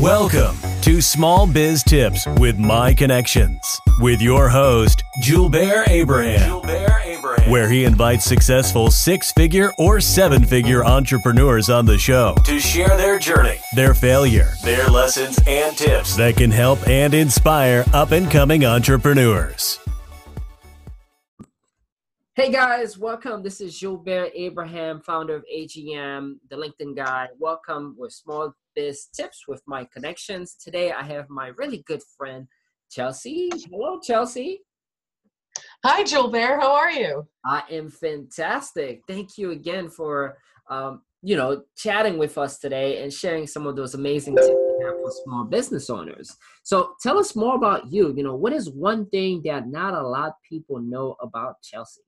Welcome to Small Biz Tips with My Connections with your host, Julbert Abraham. Abraham. Where he invites successful six figure or seven figure entrepreneurs on the show to share their journey, their failure, their lessons, and tips that can help and inspire up and coming entrepreneurs. Hey guys, welcome. This is Julbert Abraham, founder of AGM, the LinkedIn guy. Welcome with Small Biz Tips with my connections. Today I have my really good friend, Chelsey. Hello, Chelsey. Hi, Julbert. How are you? I am fantastic. Thank you again for, um, you know, chatting with us today and sharing some of those amazing tips for small business owners. So tell us more about you. You know, what is one thing that not a lot of people know about Chelsey?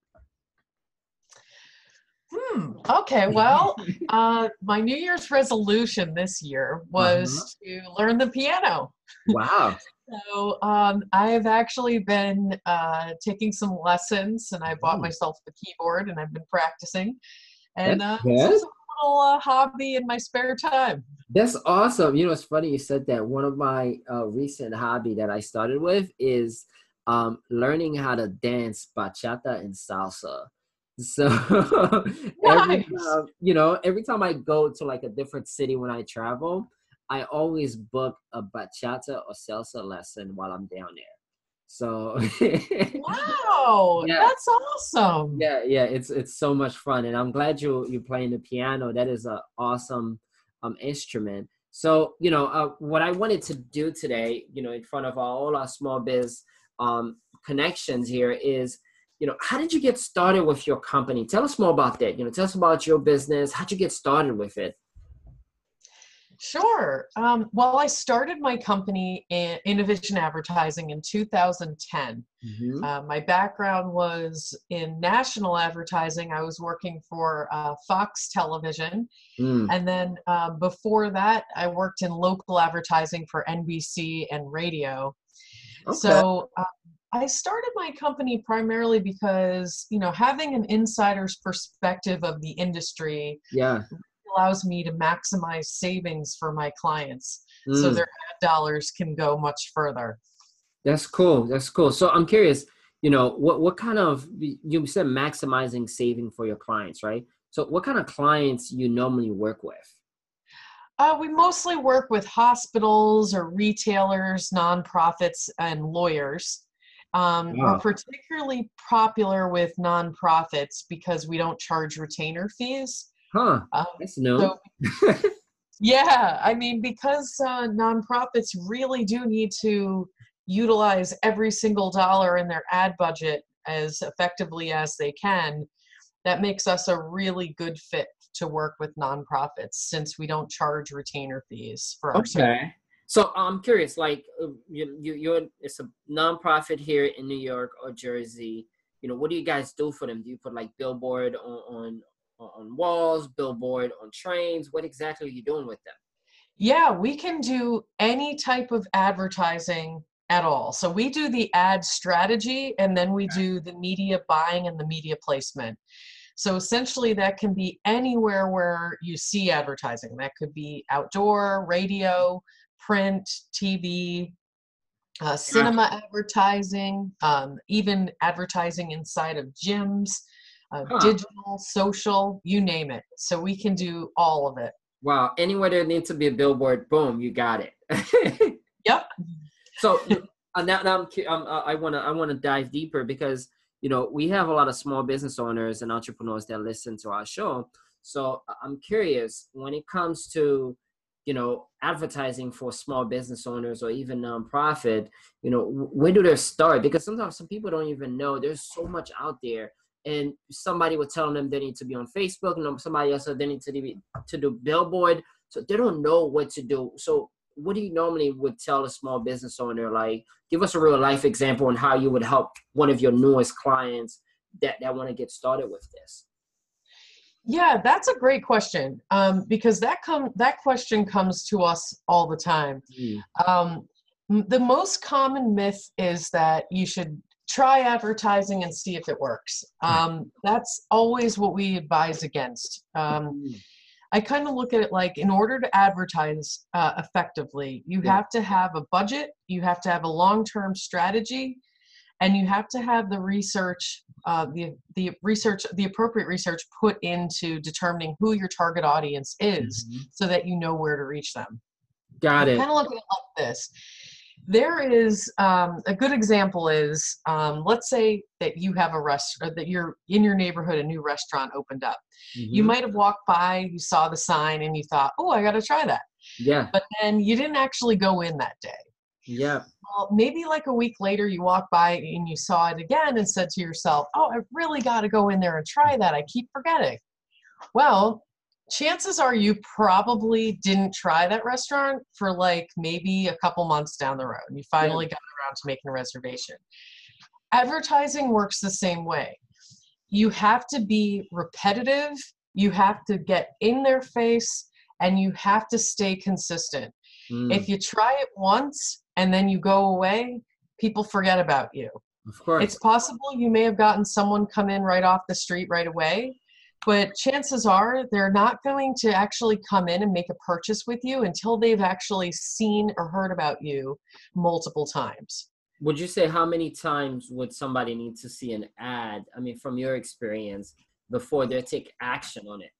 Hmm. Okay. Well, uh, my New Year's resolution this year was uh-huh. to learn the piano. Wow. so um, I have actually been uh, taking some lessons, and I bought oh. myself a keyboard, and I've been practicing. And uh, it's a little uh, hobby in my spare time. That's awesome. You know, it's funny you said that. One of my uh, recent hobby that I started with is um, learning how to dance bachata and salsa. So every, uh, you know, every time I go to like a different city when I travel, I always book a bachata or salsa lesson while I'm down there. So wow, yeah. that's awesome. Yeah, yeah, it's it's so much fun, and I'm glad you you're playing the piano. That is an awesome um instrument. So you know, uh, what I wanted to do today, you know, in front of all our small biz um connections here is you know, how did you get started with your company? Tell us more about that. You know, tell us about your business. How'd you get started with it? Sure. Um, well, I started my company in Innovision Advertising in 2010. Mm-hmm. Uh, my background was in national advertising. I was working for uh, Fox Television. Mm. And then uh, before that, I worked in local advertising for NBC and radio. Okay. So uh, I started my company primarily because, you know, having an insider's perspective of the industry yeah. allows me to maximize savings for my clients mm. so their dollars can go much further. That's cool. That's cool. So I'm curious, you know, what what kind of you said maximizing saving for your clients, right? So what kind of clients you normally work with? Uh, we mostly work with hospitals or retailers, nonprofits, and lawyers. Um, wow. We're particularly popular with nonprofits because we don't charge retainer fees. Huh. Um, That's no. So, yeah, I mean, because uh, nonprofits really do need to utilize every single dollar in their ad budget as effectively as they can, that makes us a really good fit to work with nonprofits since we don't charge retainer fees for our okay. Service. So I'm curious, like uh, you, you, you're it's a nonprofit here in New York or Jersey. You know, what do you guys do for them? Do you put like billboard on on on walls, billboard on trains? What exactly are you doing with them? Yeah, we can do any type of advertising at all. So we do the ad strategy and then we do the media buying and the media placement. So essentially, that can be anywhere where you see advertising. That could be outdoor, radio, print, TV, uh, cinema yeah. advertising, um, even advertising inside of gyms, uh, huh. digital, social, you name it. So we can do all of it. Wow. Anywhere there needs to be a billboard, boom, you got it. yep. So uh, now, now I'm, um, I want to I want to dive deeper because you know we have a lot of small business owners and entrepreneurs that listen to our show. So uh, I'm curious when it comes to you know advertising for small business owners or even nonprofit you know where do they start? Because sometimes some people don't even know. There's so much out there. And somebody will tell them they need to be on facebook and somebody else said they need to be to do billboard. So they don't know what to do. So what do you normally would tell a small business owner? Like give us a real life example on how you would help one of your newest clients that, that want to get started with this yeah, that's a great question um, because that come that question comes to us all the time. Mm. Um, the most common myth is that you should try advertising and see if it works. Um, that's always what we advise against. Um, mm. I kind of look at it like in order to advertise uh, effectively, you Yeah. have to have a budget, you have to have a long term strategy, and you have to have the research, uh, the, the research, the appropriate research put into determining who your target audience is Mhm. so that you know where to reach them. Got it. kind of looking at like this. There is um, a good example is um, let's say that you have a rest or that you're in your neighborhood, a new restaurant opened up. You Mhm. might have walked by, you saw the sign, and you thought, "Oh, I got to try that," Yeah. but then you didn't actually go in that day. Yeah. Well, maybe like a week later, you walk by and you saw it again and said to yourself, "Oh, I really got to go in there and try that. I keep forgetting." Well, chances are you probably didn't try that restaurant for like maybe a couple months down the road. And you finally got around to making a reservation. Advertising works the same way. You have to be repetitive, you have to get in their face, and you have to stay consistent. Mm, If you try it once and then you go away, people forget about you. of course. It's possible you may have gotten someone come in right off the street right away, but chances are they're not going to actually come in and make a purchase with you until they've actually seen or heard about you multiple times. would you say how many times would somebody need to see an ad? I mean, from your experience, before they take action on it?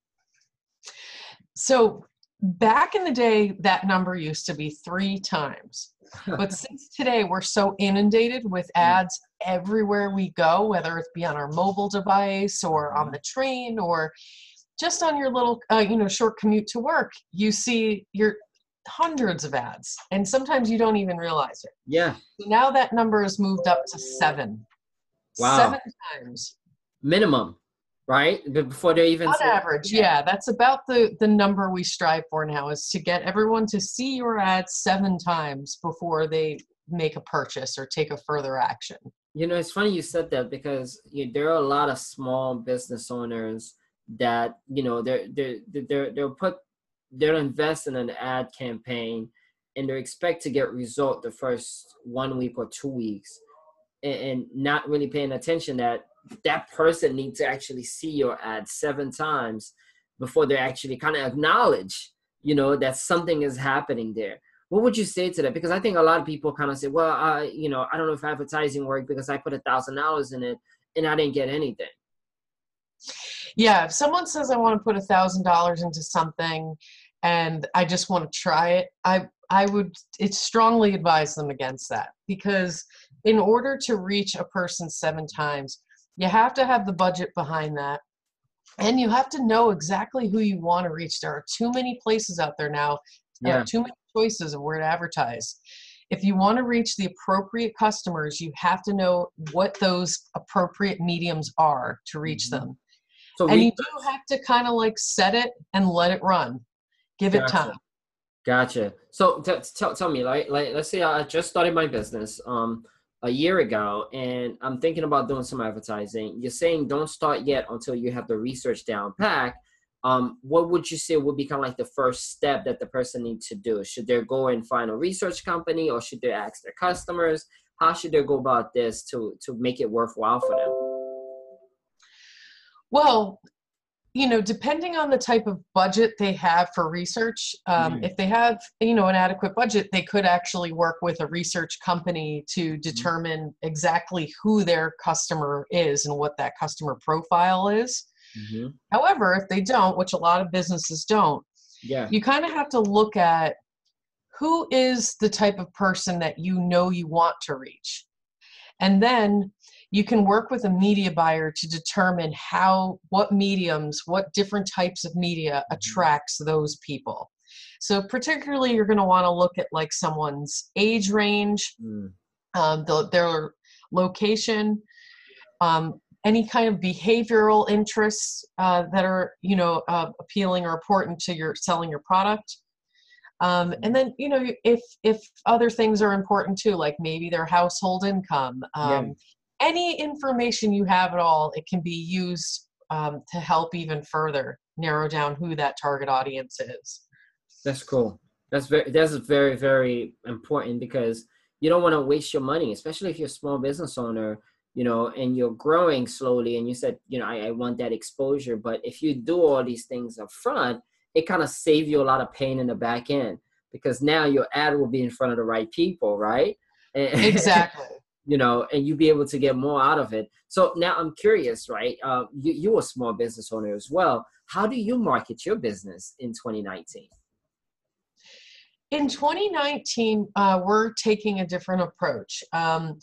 So back in the day, that number used to be three times. But since today we're so inundated with ads everywhere we go, whether it be on our mobile device or on the train or just on your little, uh, you know, short commute to work, you see your hundreds of ads, and sometimes you don't even realize it. yeah. So now that number has moved up to seven. Wow. Seven times Minimum, right? Before they even on say- average. Yeah, that's about the the number we strive for now is to get everyone to see your ad seven times before they make a purchase or take a further action. You know, it's funny you said that because you, there are a lot of small business owners that you know they're they're they're they'll put they'll invest in an ad campaign and they expect to get result the first one week or two weeks and, and not really paying attention that that person needs to actually see your ad seven times before they actually kind of acknowledge you know that something is happening there what would you say to that? Because I think a lot of people kind of say, well, I, you know, I don't know if advertising worked because I put a thousand dollars in it and I didn't get anything. Yeah, if someone says I want to put a thousand dollars into something and I just want to try it, I I would it's strongly advise them against that because in order to reach a person seven times, you have to have the budget behind that. And you have to know exactly who you want to reach. There are too many places out there now. There Yeah. are too many choices of where to advertise. If you want to reach the appropriate customers, you have to know what those appropriate mediums are to reach Mhm. them So and we you do have to kind of like set it and let it run give it time Gotcha. So t- tell tell me, like, like let's say I just started my business um a year ago, and I'm thinking about doing some advertising. You're saying don't start yet until you have the research down pack. Um, what would you say would be kind of like the first step that the person needs to do? Should they go and find a research company, or should they ask their customers? How should they go about this to to make it worthwhile for them? well you know depending on the type of budget they have for research um, Mhm. if they have you know an adequate budget they could actually work with a research company to determine exactly who their customer is and what that customer profile is Mm-hmm. however if they don't which a lot of businesses don't Yeah. you kind of have to look at who is the type of person that you know you want to reach. And then you can work with a media buyer to determine how, what mediums, what different types of media attracts those people. So, particularly, you're going to want to look at like someone's age range, Mm. um, the, their location, um, any kind of behavioral interests uh, that are you know uh, appealing or important to your selling your product. Um, and then you know if if other things are important too, like maybe their household income, um, any information you have at all, it can be used um, to help even further narrow down who that target audience is. That's cool. That's very that's very very important because you don't want to waste your money, especially if you're a small business owner, you know, and you're growing slowly. And you said, you know, I, I want that exposure, but if you do all these things up front it kind of save you a lot of pain in the back end because now your ad will be in front of the right people, right? exactly. You know, and you be able to get more out of it. So now I'm curious, right? Uh, you you a small business owner as well. How do you market your business in 2019? In 2019, uh, we're taking a different approach. Um,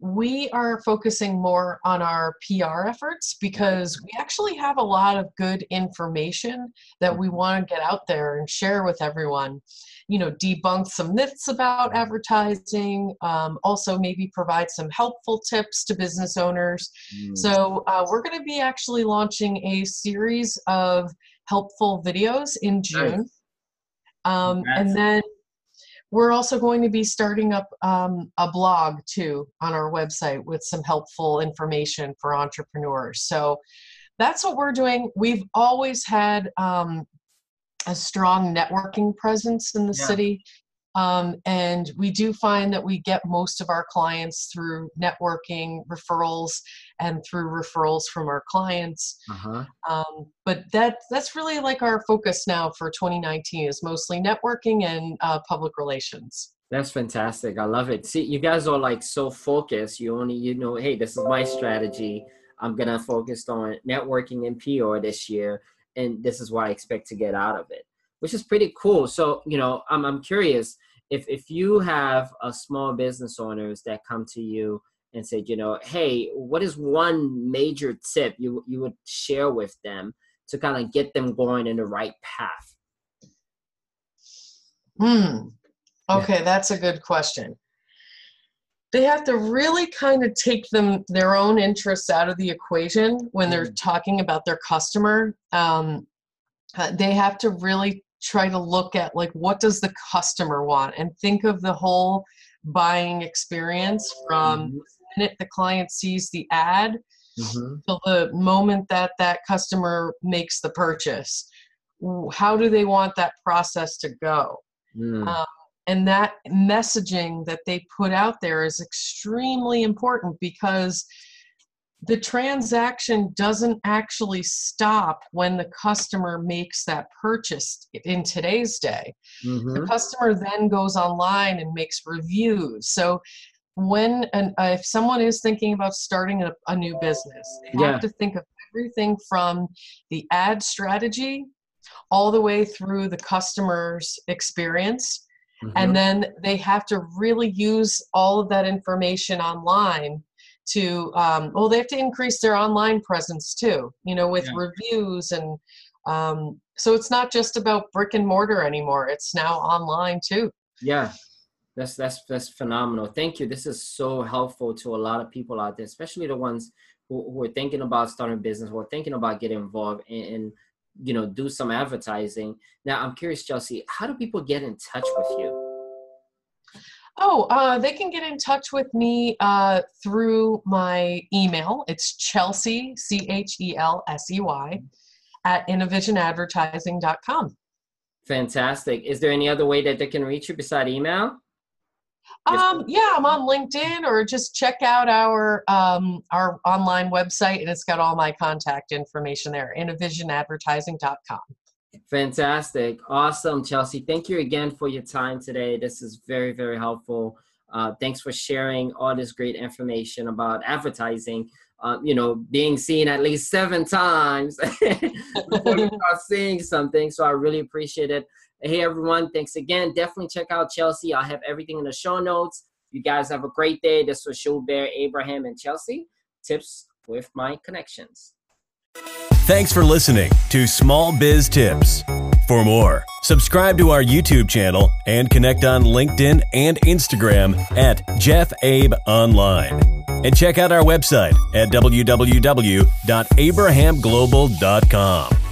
we are focusing more on our PR efforts because we actually have a lot of good information that we want to get out there and share with everyone. You know, debunk some myths about advertising, um, also maybe provide some helpful tips to business owners. Mm. So, uh, we're going to be actually launching a series of helpful videos in June. Nice. Um, and then we're also going to be starting up um, a blog too on our website with some helpful information for entrepreneurs. So that's what we're doing. We've always had um, a strong networking presence in the yeah. city. Um, and we do find that we get most of our clients through networking referrals and through referrals from our clients. Uh-huh. Um, but that that's really like our focus now for 2019 is mostly networking and uh, public relations. That's fantastic. I love it. See, you guys are like so focused. You only you know, hey, this is my strategy. I'm gonna focus on networking and PR this year, and this is what I expect to get out of it, which is pretty cool. So, you know, I'm I'm curious if if you have a small business owners that come to you and say, you know, hey, what is one major tip you you would share with them to kind of get them going in the right path? Hmm. Okay, that's a good question. They have to really kind of take them their own interests out of the equation when they're mm. talking about their customer. Um, uh, they have to really try to look at like what does the customer want and think of the whole buying experience from mm-hmm. the minute the client sees the ad mm-hmm. till the moment that that customer makes the purchase how do they want that process to go mm. um, and that messaging that they put out there is extremely important because the transaction doesn't actually stop when the customer makes that purchase in today's day. Mm-hmm. The customer then goes online and makes reviews. So when an, uh, if someone is thinking about starting a, a new business, they yeah. have to think of everything from the ad strategy all the way through the customer's experience. Mm-hmm. And then they have to really use all of that information online to um, well they have to increase their online presence too you know with yeah. reviews and um, so it's not just about brick and mortar anymore it's now online too. Yeah. That's that's that's phenomenal. Thank you. This is so helpful to a lot of people out there especially the ones who, who are thinking about starting a business or thinking about getting involved and, and you know do some advertising. Now i'm curious chelsey how do people get in touch with you Oh, uh, they can get in touch with me uh, through my email. It's Chelsey, C H E L S E Y, at innovisionadvertising.com. Fantastic. Is there any other way that they can reach you beside email? Um, yeah, I'm on LinkedIn or just check out our um, our online website and it's got all my contact information there, innovisionadvertising.com. Fantastic. Awesome, Chelsey. Thank you again for your time today. This is very, very helpful. Uh, thanks for sharing all this great information about advertising. Uh, you know, being seen at least seven times before you start seeing something. So I really appreciate it. Hey, everyone. Thanks again. Definitely check out Chelsey. I'll have everything in the show notes. You guys have a great day. This was Julbert, Abraham, and Chelsey. Tips with my connections. Thanks for listening to Small Biz Tips. For more, subscribe to our YouTube channel and connect on LinkedIn and Instagram at Jeff Abe Online. And check out our website at www.abrahamglobal.com.